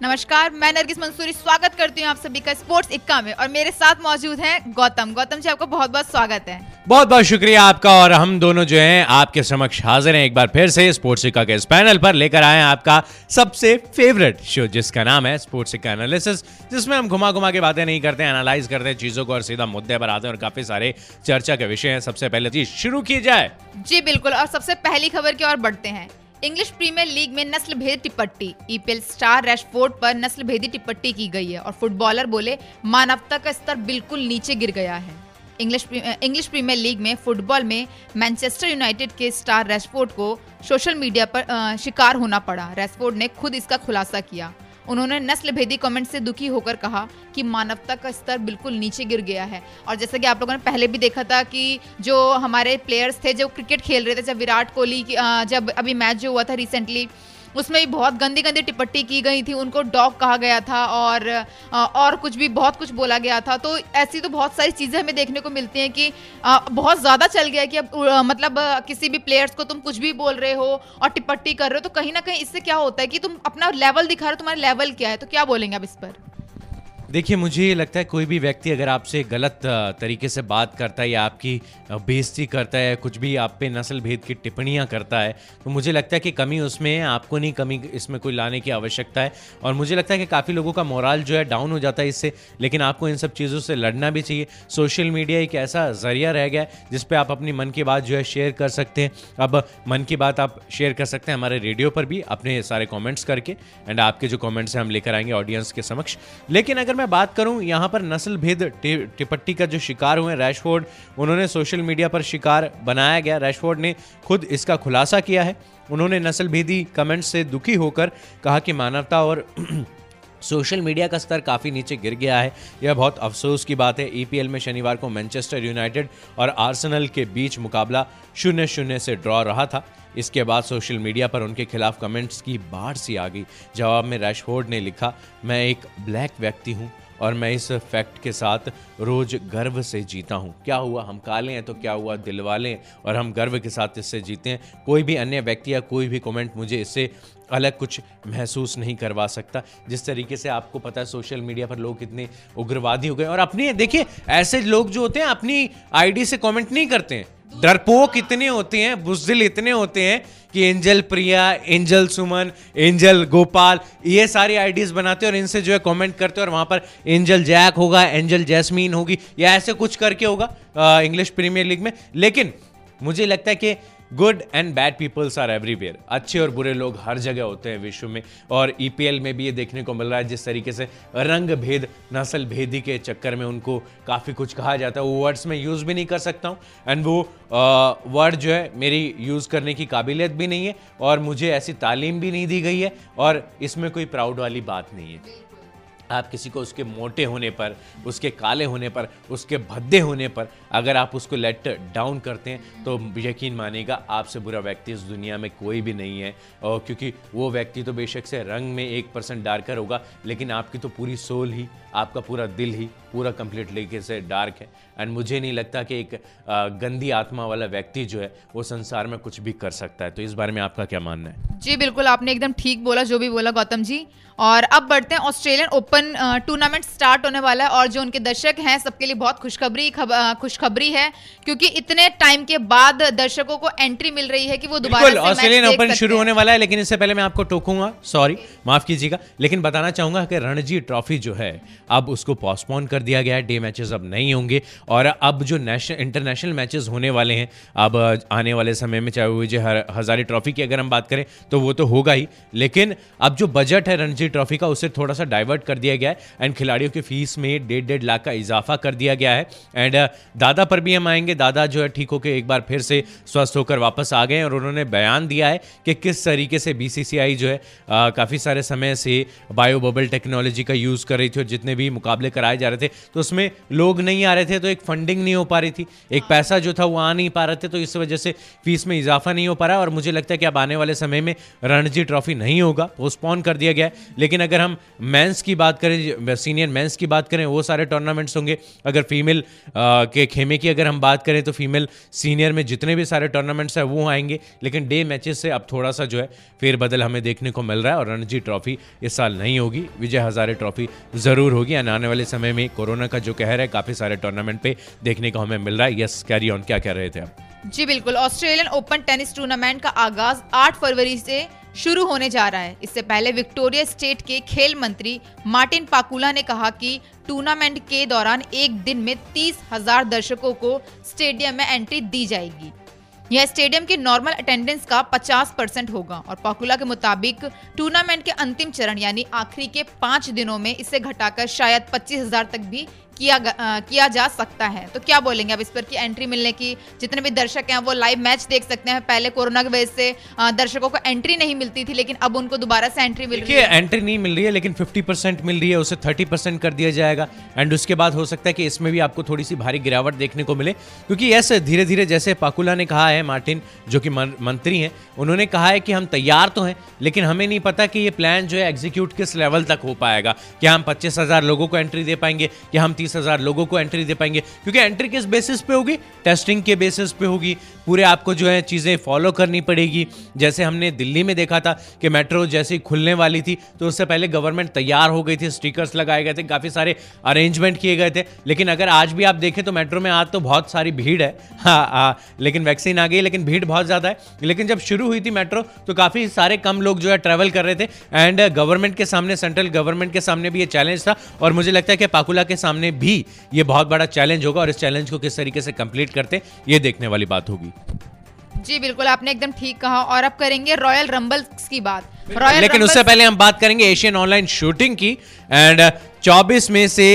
नमस्कार मैं नरगिस मंसूरी स्वागत करती हूँ आप सभी का स्पोर्ट्स इक्का में। और मेरे साथ मौजूद हैं गौतम। गौतम जी आपका बहुत बहुत स्वागत है। बहुत बहुत शुक्रिया आपका और हम दोनों जो हैं आपके समक्ष हाजिर हैं एक बार फिर से स्पोर्ट्स इक्का के इस पैनल पर। लेकर आए आपका सबसे फेवरेट शो जिसका नाम है स्पोर्ट्स इक्का एनालिसिस जिसमें हम घुमा घुमा के बातें नहीं करते एनालाइज करते हैं चीज़ों को और सीधा मुद्दे पर आते हैं और काफ़ी सारे चर्चा के विषय हैं। सबसे पहले चीज़ शुरू की जाए। जी बिल्कुल। और सबसे पहली खबर की ओर बढ़ते हैं। इंग्लिश प्रीमियर लीग में नस्ल भेद टिप्पट्टी ईपीएल स्टार रैशफोर्ड पर नस्ल भेदी टिप्पट्टी की गई है और फुटबॉलर बोले, मानवता का स्तर बिल्कुल नीचे गिर गया है। इंग्लिश इंग्लिश प्रीमियर लीग में फुटबॉल में मैनचेस्टर यूनाइटेड के स्टार रैशफोर्ड को सोशल मीडिया पर शिकार होना पड़ा। रैशफोर्ड ने खुद इसका खुलासा किया। उन्होंने नस्ल भेदी कॉमेंट से दुखी होकर कहा कि मानवता का स्तर बिल्कुल नीचे गिर गया है। और जैसा कि आप लोगों ने पहले भी देखा था कि जो हमारे प्लेयर्स थे, जो क्रिकेट खेल रहे थे, जब विराट कोहली जब अभी मैच जो हुआ था रिसेंटली उसमें भी बहुत गंदी गंदी टिपट्टी की गई थी, उनको डॉग कहा गया था और और कुछ भी, बहुत कुछ बोला गया था। तो ऐसी तो बहुत सारी चीज़ें हमें देखने को मिलती हैं कि बहुत ज़्यादा चल गया कि अब मतलब किसी भी प्लेयर्स को तुम कुछ भी बोल रहे हो और टिप्पटी कर रहे हो तो कहीं ना कहीं इससे क्या होता है कि तुम अपना लेवल दिखा रहे हो, तुम्हारा लेवल क्या है तो क्या बोलेंगे आप इस पर? देखिए, मुझे ये लगता है कोई भी व्यक्ति अगर आपसे गलत तरीके से बात करता है या आपकी बेइज्जती करता है, कुछ भी आप पे नस्ल भेद की टिप्पणियाँ करता है तो मुझे लगता है कि कमी उसमें है, आपको नहीं कमी इसमें कोई लाने की आवश्यकता है। और मुझे लगता है कि काफ़ी लोगों का मोरल जो है डाउन हो जाता है इससे, लेकिन आपको इन सब चीज़ों से लड़ना भी चाहिए। सोशल मीडिया एक ऐसा ज़रिया रह गया है, जिस पर आप अपनी मन की बात जो है शेयर कर सकते हैं। अब मन की बात आप शेयर कर सकते हैं हमारे रेडियो पर भी, अपने सारे कॉमेंट्स करके, एंड आपके जो कॉमेंट्स हैं हम लेकर आएँगे ऑडियंस के समक्ष। लेकिन अगर मैं बात करूँ, यहाँ पर नस्ल भेद टिपट्टी का जो शिकार हुए रैशफोर्ड, उन्होंने सोशल मीडिया पर शिकार बनाया गया। रैशफोर्ड ने खुद इसका खुलासा किया है। उन्होंने नस्ल भेदी कमेंट से दुखी होकर कहा कि मानवता और सोशल मीडिया का स्तर काफ़ी नीचे गिर गया है। यह बहुत अफसोस की बात है। ईपीएल में शनिवार को मैनचेस्टर यूनाइटेड और आर्सेनल के बीच मुकाबला शून्य शून्य से ड्रॉ रहा था। इसके बाद सोशल मीडिया पर उनके खिलाफ कमेंट्स की बाढ़ सी आ गई। जवाब में रैशफोर्ड ने लिखा, मैं एक ब्लैक व्यक्ति हूँ। और मैं इस फैक्ट के साथ रोज गर्व से जीता हूँ। क्या हुआ? हम काले हैं तो क्या हुआ? दिल वाले और हम गर्व के साथ इससे जीते हैं। कोई भी अन्य व्यक्ति या कोई भी कमेंट मुझे इससे अलग कुछ महसूस नहीं करवा सकता। जिस तरीके से आपको पता है सोशल मीडिया पर लोग कितने उग्रवादी हो गए और अपनी, देखिए, ऐसे लोग जो होते हैं, अपनी आईडी से कमेंट नहीं करते हैं। डरपोक इतने होते हैं, बुजदिल इतने होते हैं कि angel Priya, angel Suman, angel Gopal, ये सारी आईडीज बनाते हैं और इनसे जो है कमेंट करते हैं और वहाँ पर एंजल जैक होगा, एंजल जैस्मीन होगी, या ऐसे कुछ करके होगा इंग्लिश प्रीमियर लीग में। लेकिन मुझे लगता है कि good and bad peoples are everywhere अच्छे और बुरे लोग हर जगह होते हैं विश्व में। और ईपीएल e में भी ये देखने को मिल रहा है, जिस तरीके से रंग भेद नस्ल भेदी के चक्कर में उनको काफ़ी कुछ कहा जाता है। वो वर्ड्स मैं यूज़ भी नहीं कर सकता हूँ। एंड वो वर्ड जो है, मेरी यूज़ करने की काबिलियत भी नहीं है और मुझे ऐसी तालीम भी नहीं दी गई है और इसमें कोई प्राउड वाली बात नहीं है। आप किसी को उसके मोटे होने पर, उसके काले होने पर, उसके भद्दे होने पर अगर आप उसको लेट डाउन करते हैं तो यकीन मानेगा आपसे बुरा व्यक्ति इस दुनिया में कोई भी नहीं है। और क्योंकि वो व्यक्ति तो बेशक से रंग में एक परसेंट डार्कर होगा, लेकिन आपकी तो पूरी सोल ही, आपका पूरा दिल ही। पूरा कंप्लीट तरीके से डार्क है। एंड मुझे नहीं लगता कि एक गंदी आत्मा वाला व्यक्ति जो है वो संसार में कुछ भी कर सकता है। तो इस बारे में आपका क्या मानना है? जी बिल्कुल आपने एकदम ठीक बोला जो भी बोला गौतम जी। और अब बढ़ते हैं ऑस्ट्रेलियन ओपन टूर्नामेंट स्टार्ट होने वाला है। और जो उनके दर्शक हैं सबके लिए बहुत खुशखबरी खुशखबरी है। क्योंकि इतने टाइम के बाद दर्शकों को एंट्री मिल रही है कि वो दोबारा ऑस्ट्रेलियन ओपन शुरू होने वाला है लेकिन इससे पहले मैं आपको टोकूँगा। सॉरी माफ़ कीजिएगा। लेकिन बताना चाहूँगा कि रणजी ट्रॉफी जो है अब उसको पोस्टपोन कर दिया गया है। डे मैचेस अब नहीं होंगे। और अब जो नेशनल इंटरनेशनल मैचेस होने वाले हैं, अब आने वाले समय में, चाहे वो जो हजारी ट्रॉफी की अगर हम बात करें तो वो तो होगा ही। लेकिन अब जो बजट है रणजी ट्रॉफी का, उसे थोड़ा सा डाइवर्ट कर दिया गया है। एंड खिलाड़ियों की फ़ीस में डेढ़ डेढ़ लाख का इजाफा कर दिया गया है। एंड दादा पर भी हम आएँगे। दादा जो है ठीक होकर एक बार फिर से स्वस्थ होकर वापस आ गए और उन्होंने बयान दिया है कि किस तरीके से बीसीसीआई जो है काफ़ी सारे समय से बायो बबल टेक्नोलॉजी का यूज़ कर रही थी और जितने भी मुकाबले कराए जा रहे थे तो उसमें लोग नहीं आ रहे थे तो एक फंडिंग नहीं हो पा रही थी। एक पैसा जो था वो आ नहीं पा रहे थे तो इस वजह से फ़ीस में इजाफा नहीं हो पा रहा और मुझे लगता है कि अब आने वाले समय में रणजी ट्रॉफी नहीं होगा पोस्टपोन कर दिया गया है। लेकिन अगर हम मेंस की बात करें सीनियर मेंस की बात करें, वो सारे टूर्नामेंट्स होंगे। अगर फीमेल के खेमे की अगर हम बात करें तो फीमेल सीनियर में जितने भी सारे टूर्नामेंट्स हैं, वो आएँगे। लेकिन डे मैचेस से अब थोड़ा सा जो है फेरबदल हमें देखने को मिल रहा है और रणजी ट्रॉफी इस साल नहीं होगी। विजय हजारे ट्रॉफी ज़रूर होगी। आने वाले समय में कोरोना का जो कहर है, काफ़ी सारे टूर्नामेंट पे देखने को हमें मिल रहा है। यस कैरी ऑन क्या कह रहे थे आप? जी, बिल्कुल। ऑस्ट्रेलियन ओपन टेनिस टूर्नामेंट का आगाज़ 8 फरवरी से शुरू होने जा रहा है। इससे पहले विक्टोरिया स्टेट के खेल मंत्री मार्टिन पाकुला ने कहा कि टूर्नामेंट के दौरान एक दिन में तीस हज़ार दर्शकों को स्टेडियम में एंट्री दी जाएगी। यह स्टेडियम की नॉर्मल अटेंडेंस का 50 परसेंट होगा और पाकुला के मुताबिक टूर्नामेंट के अंतिम चरण, यानी आखिरी के पाँच दिनों में, इसे घटाकर शायद पच्चीस हज़ार तक भी किया किया जा सकता है। तो क्या बोलेंगे अब इस पर की एंट्री मिलने की? जितने भी दर्शक हैं वो लाइव मैच देख सकते हैं। पहले कोरोना की वजह से दर्शकों को एंट्री नहीं मिलती थी लेकिन अब उनको दोबारा से एंट्री मिल रही है। एंट्री नहीं मिल रही है लेकिन 50 परसेंट मिल रही है उसे 30 परसेंट कर दिया जाएगा। एंड उसके बाद हो सकता है कि इसमें भी आपको थोड़ी सी भारी गिरावट देखने को मिले। क्योंकि यस धीरे धीरे जैसे पाकुला ने कहा है मार्टिन जो कि मंत्री हैं उन्होंने कहा है कि हम तैयार तो हैं लेकिन हमें नहीं पता कि ये प्लान जो है एग्जीक्यूट किस लेवल तक हो पाएगा। क्या हम पच्चीस लोगों को एंट्री दे पाएँगे? क्या हम तीस हज़ार लोगों को एंट्री दे पाएँगे। क्योंकि एंट्री किस बेसिस पे होगी? टेस्टिंग के बेसिस पे होगी। पूरे आपको जो है चीज़ें फॉलो करनी पड़ेगी। जैसे हमने दिल्ली में देखा था कि मेट्रो जैसे ही खुलने वाली थी तो उससे पहले गवर्नमेंट तैयार हो गई थी स्टिकर्स लगाए गए थे, काफ़ी सारे अरेंजमेंट किए गए थे। लेकिन अगर आज भी आप देखें तो मेट्रो में आज तो बहुत सारी भीड़ है। हाँ हाँ लेकिन वैक्सीन आ गई, लेकिन भीड़ बहुत ज़्यादा है। लेकिन जब शुरू हुई थी मेट्रो तो काफ़ी सारे कम लोग जो है ट्रैवल कर रहे थे। एंड गवर्नमेंट के सामने सेंट्रल गवर्नमेंट के सामने भी ये चैलेंज था। और मुझे लगता है कि पाकुला के सामने भी ये बहुत बड़ा चैलेंज होगा और इस चैलेंज को किस तरीके से कंप्लीट करते ये देखने वाली बात होगी। जी बिल्कुल आपने एकदम ठीक कहा और अब करेंगे रॉयल रंबल्स की बात। रॉयल लेकिन उससे पहले हम बात करेंगे एशियन ऑनलाइन शूटिंग की एंड 24 में से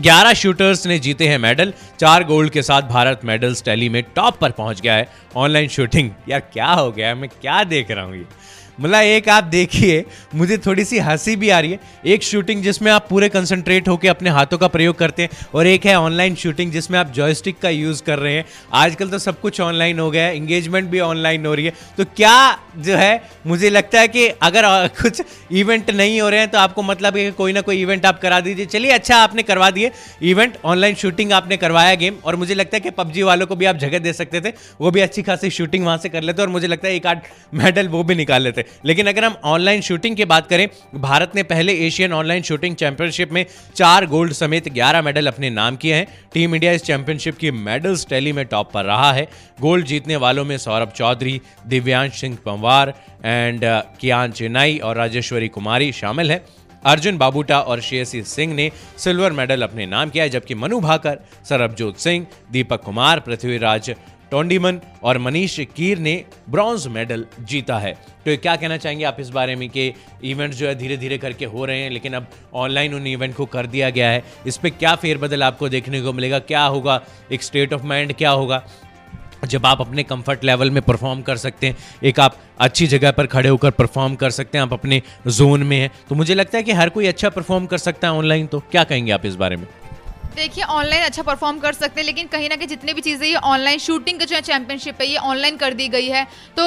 11 शूटर्स ने जीते हैं मेडल चार गोल्ड के साथ भारत मेडल्स टैली में टॉप पर पहुँच गया है ऑनलाइन शूटिंग यार क्या हो गया? मैं क्या देख रहा हूँ ये? मतलब एक आप देखिए, मुझे थोड़ी सी हँसी भी आ रही है। एक शूटिंग जिसमें आप पूरे कंसंट्रेट होकर अपने हाथों का प्रयोग करते हैं और एक है ऑनलाइन शूटिंग जिसमें आप जॉयस्टिक का यूज़ कर रहे हैं। आजकल तो सब कुछ ऑनलाइन हो गया है इंगेजमेंट भी ऑनलाइन हो रही है। तो क्या जो है, मुझे लगता है कि अगर कुछ इवेंट नहीं हो रहे हैं तो आपको मतलब है कोई ना कोई इवेंट आप करा दीजिए। चलिए अच्छा आपने करवा दिए। इवेंट ऑनलाइन शूटिंग आपने करवाया गेम और मुझे लगता है कि पबजी वालों को भी आप जगह दे सकते थे। वो भी अच्छी खासी शूटिंग वहाँ से कर लेते और मुझे लगता है एक आठ मेडल वो भी निकाल लेते। लेकिन अगर हम ऑनलाइन शूटिंग की बात करें, भारत ने पहले एशियन ऑनलाइन शूटिंग चैंपियनशिप में चार गोल्ड समेत ग्यारह मेडल अपने नाम किए हैं। टीम इंडिया इस चैंपियनशिप की मेडल्स टैली में टॉप पर रहा है। गोल्ड जीतने वालों में सौरभ चौधरी, दिव्यांश सिंह पंवार एंड कियान चेन्नई और राजेश्वरी कुमारी शामिल हैं। अर्जुन बाबूटा और श्रेयसी सिंह ने सिल्वर मेडल अपने नाम किया है, जबकि मनु भाकर, सरबजोत सिंह, दीपक कुमार, पृथ्वीराज टोंडीमन और मनीष कीर ने ब्रॉन्ज मेडल जीता है। तो क्या कहना चाहेंगे आप इस बारे में कि इवेंट्स जो है धीरे धीरे करके हो रहे हैं, लेकिन अब ऑनलाइन उन इवेंट को कर दिया गया है। इस पर क्या फेरबदल आपको देखने को मिलेगा? क्या होगा? एक स्टेट ऑफ़ माइंड क्या होगा? जब आप अपने कंफर्ट लेवल में परफॉर्म कर सकते हैं, एक आप अच्छी जगह पर खड़े होकर परफॉर्म कर सकते हैं, आप अपने जोन में हैं। तो मुझे लगता है कि हर कोई अच्छा परफॉर्म कर सकता है ऑनलाइन तो क्या कहेंगे आप इस बारे में? देखिए ऑनलाइन अच्छा परफॉर्म कर सकते हैं लेकिन कहीं ना कहीं जितनी भी चीज़ें ये ऑनलाइन शूटिंग का जो है चैंपियनशिप है ये ऑनलाइन कर दी गई है। तो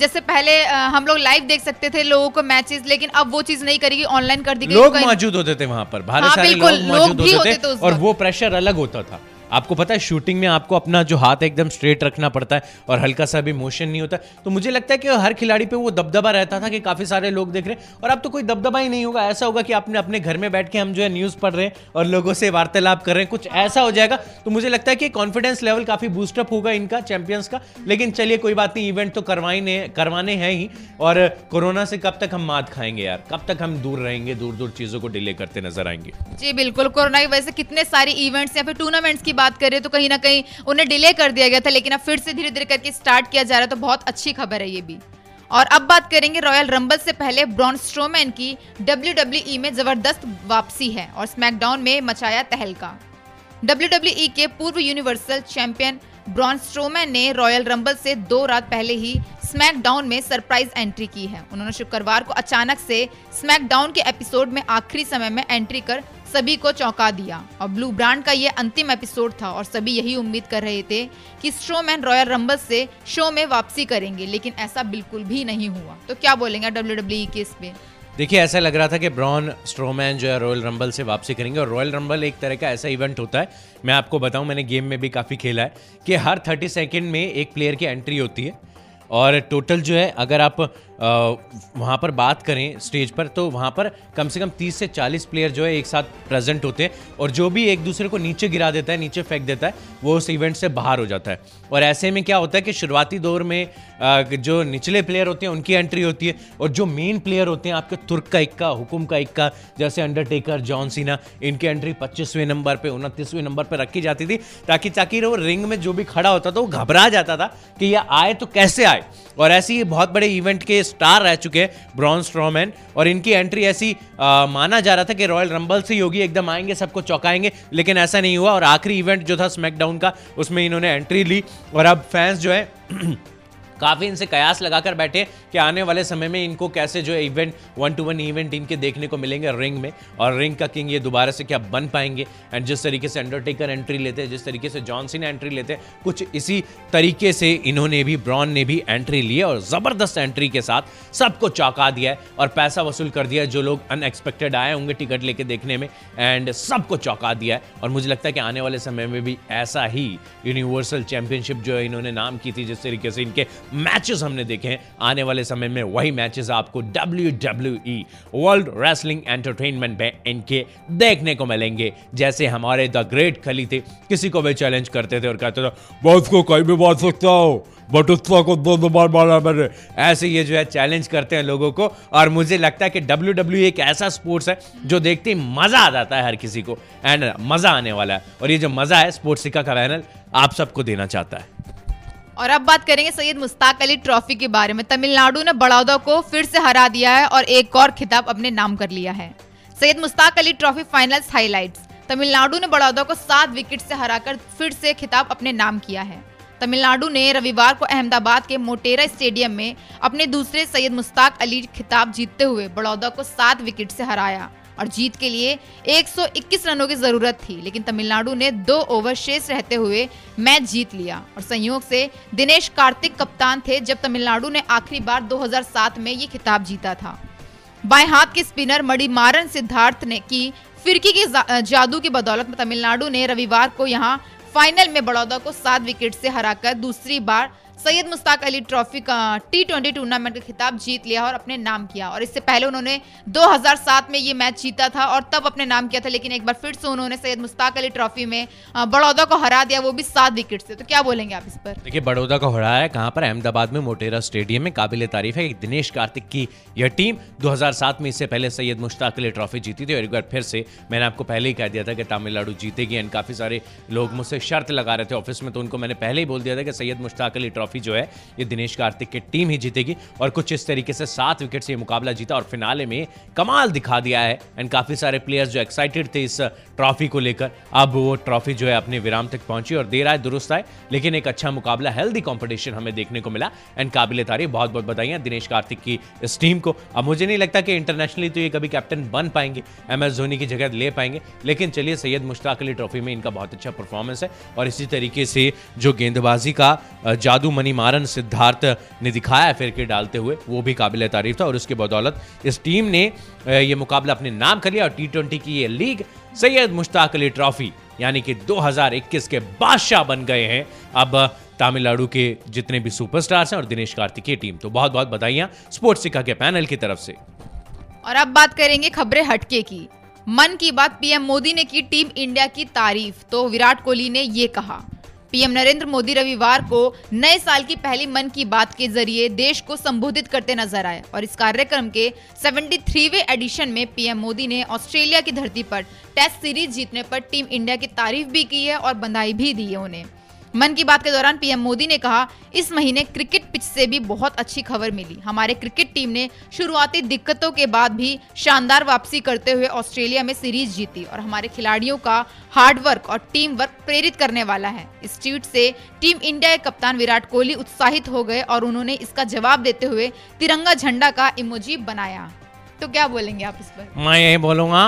जैसे पहले हम लोग लाइव देख सकते थे लोगों को मैचेस लेकिन अब वो चीज़ नहीं करेगी ऑनलाइन कर दी गई लोग मौजूद होते थे वहाँ पर भारत हाँ, सारे लोग भी होते थे और वो प्रेशर अलग होता था। आपको पता है शूटिंग में आपको अपना जो हाथ एकदम स्ट्रेट रखना पड़ता है और हल्का सा भी मोशन नहीं होता। तो मुझे लगता है कि हर खिलाड़ी पे वो दबदबा रहता था कि काफ़ी सारे लोग देख रहे हैं। और अब तो कोई दबदबा ही नहीं होगा। ऐसा होगा कि आपने अपने घर में बैठ के हम जो है न्यूज़ पढ़ रहे हैं और लोगों से वार्तालाप कर रहे हैं। कुछ ऐसा हो जाएगा तो मुझे लगता है कि कॉन्फिडेंस लेवल काफ़ी बूस्टअप होगा इनका चैंपियंस का। लेकिन चलिए, कोई बात नहीं इवेंट तो करवाने करवाने हैं ही। और कोरोना से कब तक हम मात खाएँगे यार? कब तक हम दूर रहेंगे दूर दूर चीज़ों को डिले करते नज़र आएँगे? जी, बिल्कुल। कोरोना की वजह से कितने सारे इवेंट्स या फिर टूर्नामेंट्स की बात करें तो कहीं ना कहीं उन्हें डिले कर दिया गया था, लेकिन अब फिर से धीरे धीरे करके स्टार्ट किया जा रहा है तो बहुत अच्छी खबर है ये भी। और अब बात करेंगे रॉयल रंबल से पहले ब्रॉन स्ट्रोमैन की डब्ल्यू e में ज़बरदस्त वापसी है और स्मैकडाउन में मचाया तहलका। डब्ल्यू e के पूर्व यूनिवर्सल चैंपियन ब्रॉन स्ट्रोमैन ने रॉयल रंबल से दो रात पहले ही स्मैकडाउन में सरप्राइज़ एंट्री की है। उन्होंने शुक्रवार को अचानक से स्मैकडाउन के एपिसोड में आखिरी समय में एंट्री कर सभी को चौंका दिया। और ब्लू ब्रांड का ये अंतिम एपिसोड था और सभी यही उम्मीद कर रहे थे कि स्ट्रोमैन रॉयल रंबल से शो में वापसी करेंगे, लेकिन ऐसा बिल्कुल भी नहीं हुआ। तो क्या बोलेंगे डब्ल्यू डब्ल्यू के इस पे? देखिए, ऐसा लग रहा था कि ब्रॉन स्ट्रोमैन जो है रॉयल रंबल से वापसी करेंगे, और रॉयल रंबल एक तरह का ऐसा इवेंट होता है। मैं आपको बताऊँ, मैंने गेम में भी काफ़ी खेला है कि हर 30 सेकंड में एक प्लेयर की एंट्री होती है। और टोटल जो है, अगर आप वहाँ पर बात करें स्टेज पर तो वहाँ पर कम से कम 30 से 40 प्लेयर जो है एक साथ प्रेजेंट होते हैं और जो भी एक दूसरे को नीचे गिरा देता है, नीचे फेंक देता है, वो उस इवेंट से बाहर हो जाता है। और ऐसे में क्या होता है कि शुरुआती दौर में जो निचले प्लेयर होते हैं, उनकी एंट्री होती है और जो मेन प्लेयर होते हैं, आपके तुर्क का इक्का, हुकुम का इक्का, जैसे अंडरटेकर जॉन सीना इनकी एंट्री पच्चीसवें नंबर पर उनतीसवें नंबर पर रखी जाती थी ताकि ताकि वो रिंग में जो भी खड़ा होता था, वो घबरा जाता था कि यह आए तो कैसे आए? और ऐसे ही बहुत बड़े इवेंट के स्टार रह चुके हैं ब्रॉन स्ट्रोमैन और इनकी एंट्री ऐसी आ, माना जा रहा था कि रॉयल रंबल से ही होगी एकदम आएँगे सबको चौंकाएँगे लेकिन ऐसा नहीं हुआ और आखिरी इवेंट जो था स्मैकडाउन का उसमें इन्होंने एंट्री ली और अब फैंस जो है काफ़ी इनसे कयास लगाकर बैठे कि आने वाले समय में इनको कैसे जो event one two one event इनके देखने को मिलेंगे रिंग में। और रिंग का किंग ये दोबारा से क्या बन पाएँगे? एंड जिस तरीके से अंडरटेकर एंट्री लेते हैं, जिस तरीके से जॉनसिन एंट्री लेते हैं, कुछ इसी तरीके से इन्होंने भी ब्रॉन ने भी एंट्री ली और ज़बरदस्त एंट्री के साथ सबको चौंका दिया है और पैसा वसूल कर दिया जो लोग अनएक्सपेक्टेड आए होंगे टिकट लेके देखने में। एंड सबको चौंका दिया है। और मुझे लगता है कि आने वाले समय में भी ऐसा ही यूनिवर्सल चैंपियनशिप जो है इन्होंने नाम की थी, जिस तरीके से इनके मैचेस हमने देखे आने वाले समय में वही मैचेस आपको W W E World Wrestling Entertainment में इनके देखने को मिलेंगे। जैसे हमारे द ग्रेट खली थे, किसी को भी चैलेंज करते थे और कहते थे, बॉस को कहीं भी मार सकता हो बटुस्ता को दो दो बार मारा मैंने। ऐसे ये जो है चैलेंज करते हैं लोगों को। और मुझे लगता है कि डब्ल्यू डब्ल्यू एक ऐसा स्पोर्ट्स है जो देखते ही मज़ा आ जाता है हर किसी को। एंड मज़ा आने वाला है। और ये जो मज़ा है स्पोर्ट्स सिक्का का पैनल आप सबको देना चाहता है। और अब बात करेंगे सैयद मुश्ताक अली ट्रॉफी के बारे में। तमिलनाडु ने बड़ौदा को फिर से हरा दिया है और एक और खिताब अपने नाम कर लिया है। Syed Mushtaq Ali trophy finals highlights. Tamil Nadu ने बड़ौदा को सात विकेट से हराकर फिर से खिताब अपने नाम किया है। तमिलनाडु ने रविवार को अहमदाबाद के मोटेरा स्टेडियम में अपने दूसरे सैयद मुश्ताक अली खिताब जीतते हुए बड़ौदा को सात विकेट से हराया। और जीत के लिए 121 रनों की ज़रूरत थी, लेकिन तमिलनाडु ने दो ओवर शेष रहते हुए मैच जीत लिया। और संयोग से दिनेश कार्तिक कप्तान थे, जब तमिलनाडु ने आखिरी बार 2007 में ये खिताब जीता था। बाएँ हाथ के स्पिनर मणिमारन सिद्धार्थ ने की फिरकी के जादू की बदौलत में तमिलनाडु ने रविवार को यहाँ फाइनल में बड़ौदा को सात विकेट से हराकर दूसरी बार सैयद मुश्ताक अली ट्रॉफी का टी ट्वेंटी टूर्नामेंट का खिताब जीत लिया और अपने नाम किया। और इससे पहले उन्होंने 2007 में ये मैच जीता था और तब अपने नाम किया था, लेकिन एक बार फिर से उन्होंने सैयद मुश्ताक अली ट्रॉफी में बड़ौदा को हरा दिया, वो भी सात विकेट से। तो क्या बोलेंगे आप इस पर? देखिए, बड़ौदा को हराया है, कहाँ पर? अहमदाबाद में, मोटेरा स्टेडियम में। काबिल तारीफ़ है दिनेश कार्तिक की यह टीम दो हज़ार सात में इससे पहले सैयद मुश्ताक अली ट्रॉफी जीती थी। और एक बार फिर से मैंने आपको पहले ही कह दिया था कि तमिलनाडु जीतेगी, एंड काफ़ी सारे लोग मुझसे शर्त लगा रहे थे ऑफ़िस में तो उनको मैंने पहले ही बोल दिया था कि सैयद मुश्ताक अली ट्रॉफी जो है, ये दिनेश कार्तिक की टीम ही जीतेगी। और कुछ इस तरीके से सात विकेट से ये मुकाबला जीता और फिनाले में कमाल दिखा दिया है। एंड काफ़ी सारे प्लेयर्स जो एक्साइटेड थे इस ट्रॉफी को लेकर, अब वो ट्रॉफी जो है अपने विराम तक पहुँची और देर आए, दुरुस्त आए। लेकिन एक अच्छा मुकाबला हेल्दी कॉम्पिटिशन हमें देखने को मिला। एंड काबिल तारीफ़, बहुत बहुत बधाई दिनेश कार्तिक की इस टीम को। अब मुझे नहीं लगता कि इंटरनेशनली तो ये कभी कैप्टन बन पाएँगे। एम एस धोनी की जगह ले पाएँगे। लेकिन चलिए, सैयद मुश्ताक अली ट्रॉफी में इनका बहुत अच्छा परफॉर्मेंस है। और इसी तरीके से जो गेंदबाजी का जादू मनी मारन सिद्धार्थ ने दिखाया फिर के डालते हुए, वो भी काबिल तारीफ़ था और उसकी बदौलत इस टीम ने ये मुकाबला अपने नाम कर लिया और टी ट्वेंटी की ये लीग सैयद मुश्ताक अली ट्रॉफी, यानी कि 2021 के बादशाह बन गए हैं। अब तमिलनाडु के जितने भी सुपरस्टार्स हैं और दिनेश कार्तिक की टीम। तो बहुत बहुत बधाइयाँ स्पोर्ट्स सिक्का के पैनल की तरफ़ से। और अब बात करेंगे खबरें हटके की। मन की बात पीएम मोदी ने की टीम इंडिया की तारीफ़ तो विराट कोहली ने ये कहा। पीएम नरेंद्र मोदी रविवार को नए साल की पहली मन की बात के ज़रिए देश को संबोधित करते नज़र आए और इस कार्यक्रम के 73वें एडिशन में पीएम मोदी ने ऑस्ट्रेलिया की धरती पर टेस्ट सीरीज़ जीतने पर टीम इंडिया की तारीफ़ भी की है और बधाई भी दी है उन्हें। मन की बात के दौरान पीएम मोदी ने कहा, इस महीने क्रिकेट पिच से भी बहुत अच्छी खबर मिली। हमारे क्रिकेट टीम ने शुरुआती दिक्कतों के बाद भी शानदार वापसी करते हुए ऑस्ट्रेलिया में सीरीज़ जीती और हमारे खिलाड़ियों का हार्डवर्क और टीम वर्क प्रेरित करने वाला है। इस ट्वीट से टीम इंडिया के कप्तान विराट कोहली उत्साहित हो गए और उन्होंने इसका जवाब देते हुए तिरंगा झंडा का इमोजी बनाया। तो क्या बोलेंगे आप इस पर? मैं यही बोलूँगा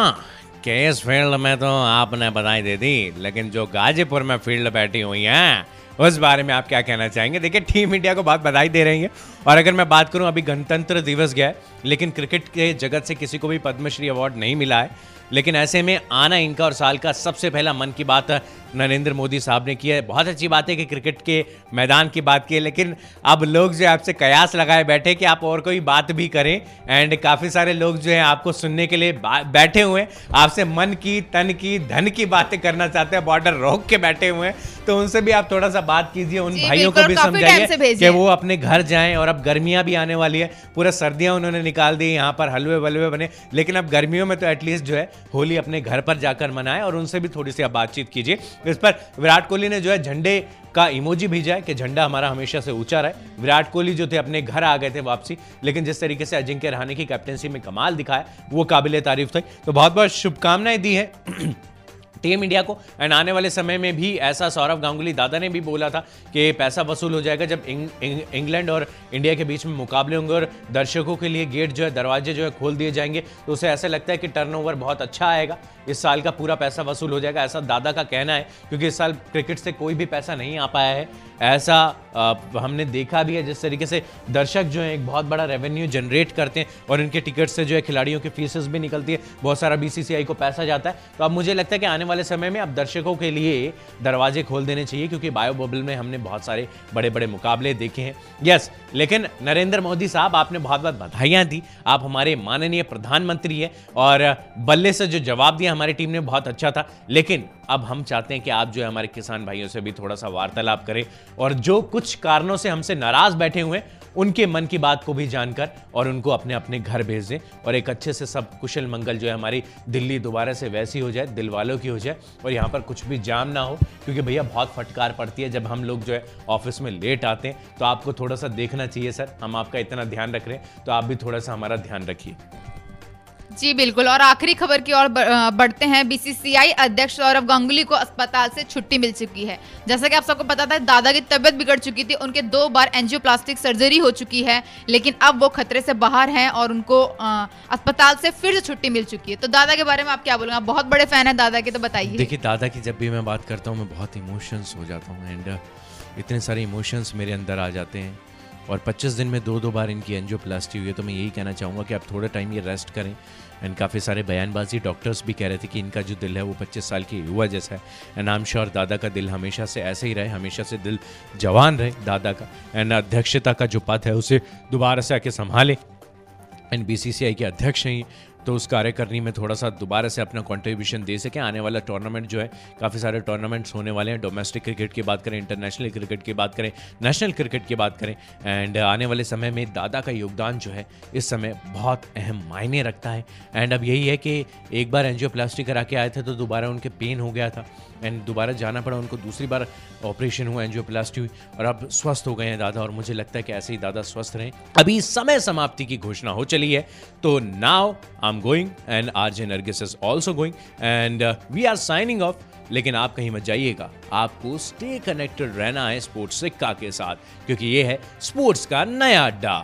देखिए इस फ़ील्ड में तो आपने बधाई दे दी, लेकिन जो गाजीपुर में फ़ील्ड बैठी हुई है, उस बारे में आप क्या कहना चाहेंगे? देखिए, टीम इंडिया को बात बधाई दे रही है। और अगर मैं बात करूँ अभी गणतंत्र दिवस गया है लेकिन क्रिकेट के जगत से किसी को भी पद्मश्री अवार्ड नहीं मिला है। लेकिन ऐसे में आना इनका और साल का सबसे पहला मन की बात नरेंद्र मोदी साहब ने किया है। बहुत अच्छी बात है कि क्रिकेट के मैदान की बात की है लेकिन अब लोग जो है आपसे कयास लगाए बैठे कि आप और कोई बात भी करें। एंड काफ़ी सारे लोग जो है आपको सुनने के लिए बैठे हुए हैं। आपसे मन की तन की धन की बातें करना चाहते हैं बॉर्डर रोक के बैठे हुए हैं। तो उनसे भी आप थोड़ा सा बात कीजिए उन भाइयों को भी समझाइए कि वो अपने घर जाएँ और अब गर्मियाँ भी आने वाली है। पूरा सर्दियाँ उन्होंने निकाल दी, यहाँ पर हलवे वलवे बने। लेकिन अब गर्मियों में तो एटलीस्ट जो है, होली अपने घर पर जाकर मनाए और उनसे भी थोड़ी सी आप बातचीत कीजिए। इस पर विराट कोहली ने जो है, झंडे का इमोजी भेजा है कि झंडा हमारा हमेशा से ऊँचा रहे। विराट कोहली जो थे, अपने घर आ गए थे वापसी। लेकिन जिस तरीके से अजिंक्य रहाने की कैप्टनसी में कमाल दिखाया, वो काबिल तारीफ़ थी। तो बहुत बहुत शुभकामनाएँ दी है। टीम इंडिया को। एंड आने वाले समय में भी ऐसा सौरभ गांगुली दादा ने भी बोला था कि पैसा वसूल हो जाएगा जब इंग इंग्लैंड और इंडिया के बीच में मुकाबले होंगे और दर्शकों के लिए गेट जो है, दरवाजे जो है खोल दिए जाएँगे। तो उसे ऐसा लगता है कि टर्नओवर बहुत अच्छा आएगा। इस साल का पूरा पैसा वसूल हो जाएगा, ऐसा दादा का कहना है, क्योंकि इस साल क्रिकेट से कोई भी पैसा नहीं आ पाया है। ऐसा आ, हमने देखा भी है जिस तरीके से दर्शक जो है एक बहुत बड़ा रेवेन्यू जनरेट करते हैं और इनके टिकट से जो है खिलाड़ियों की फीसेस भी निकलती है। बहुत सारा बीसीसीआई को पैसा जाता है। तो अब मुझे लगता है कि आने वाले समय में अब दर्शकों के लिए दरवाजे खोल देने चाहिए क्योंकि बायो बबल में हमने बहुत सारे बड़े बड़े मुकाबले देखे हैं। यस लेकिन नरेंद्र मोदी साहब आपने बहुत बहुत बधाइयाँ दी। आप हमारे माननीय प्रधानमंत्री है और बल्ले से जो जवाब दिया हमारी टीम ने बहुत अच्छा था। लेकिन अब हम चाहते हैं कि आप जो है हमारे किसान भाइयों से भी थोड़ा सा वार्तालाप करें और जो कुछ कारणों से हमसे नाराज़ बैठे हुए हैं, उनके मन की बात को भी जानकर और उनको अपने अपने घर भेज दें और एक अच्छे से सब कुशल मंगल जो है हमारी दिल्ली दोबारा से वैसी हो जाए दिल वालों की हो जाए और यहाँ पर कुछ भी जाम ना हो, क्योंकि भैया बहुत फटकार पड़ती है जब हम लोग जो है ऑफ़िस में लेट आते हैं। तो आपको थोड़ा सा देखना चाहिए सर, हम आपका इतना ध्यान रख रहे हैं तो आप भी थोड़ा सा हमारा ध्यान रखिए। जी बिल्कुल। और आखिरी खबर की ओर बढ़ते हैं। बीसीसीआई अध्यक्ष सौरभ गांगुली को अस्पताल से छुट्टी मिल चुकी है। जैसा कि आप सबको पता था दादा की तबियत बिगड़ चुकी थी उनके दो बार एंजियोप्लास्टिक सर्जरी हो चुकी है लेकिन अब वो खतरे से बाहर हैं और उनको आ, अस्पताल से फिर से छुट्टी मिल चुकी है। तो दादा के बारे में आप क्या बोलूँगा? बहुत बड़े फ़ैन है दादा के तो बताइए। देखिए दादा की जब भी मैं बात करता हूँ मैं बहुत इमोशंस हो जाता हूँ एंड इतने सारे इमोशंस मेरे अंदर आ जाते हैं। और 25 दिन में दो दो बार इनकी एंजियोप्लास्टी हुई है तो मैं यही कहना चाहूँगा कि आप थोड़ा टाइम ये रेस्ट करें। एंड काफ़ी सारे बयानबाजी डॉक्टर्स भी कह रहे थे कि इनका जो दिल है वो 25 साल की युवा जैसा है। एंड आम श्योर दादा का दिल हमेशा से ऐसे ही रहे, हमेशा से दिल जवान रहे दादा का। एंड अध्यक्षता का जो पद है, उसे दोबारा से आके संभालें। एंड बीसीसीआई के अध्यक्ष हैं तो उस कार्यकर्णी में थोड़ा सा दोबारा से अपना कॉन्ट्रीब्यूशन दे सकें। आने वाला टूर्नामेंट जो है, काफ़ी सारे टूर्नामेंट्स होने वाले हैं। डोमेस्टिक क्रिकेट की बात करें इंटरनेशनल क्रिकेट की बात करें नेशनल क्रिकेट की बात करें। एंड आने वाले समय में दादा का योगदान जो है, इस समय बहुत अहम मायने रखता है। एंड अब यही है कि एक बार एनजियोप्लास्टी करा के आए थे तो दोबारा उनके पेन हो गया था। एंड दोबारा जाना पड़ा, उनको दूसरी बार ऑपरेशन हुआ एनजियोप्लास्टी हुई। और अब स्वस्थ हो गए हैं दादा। और मुझे लगता है कि ऐसे ही दादा स्वस्थ रहें। अभी समय समाप्ति की घोषणा हो चली है। तो now am going and R J Nargis is also going and we are signing off लेकिन आप कहीं मत जाइएगा। आपको स्टे कनेक्टेड रहना है स्पोर्ट्स सिक्का के साथ, क्योंकि ये है स्पोर्ट्स का नया अड्डा।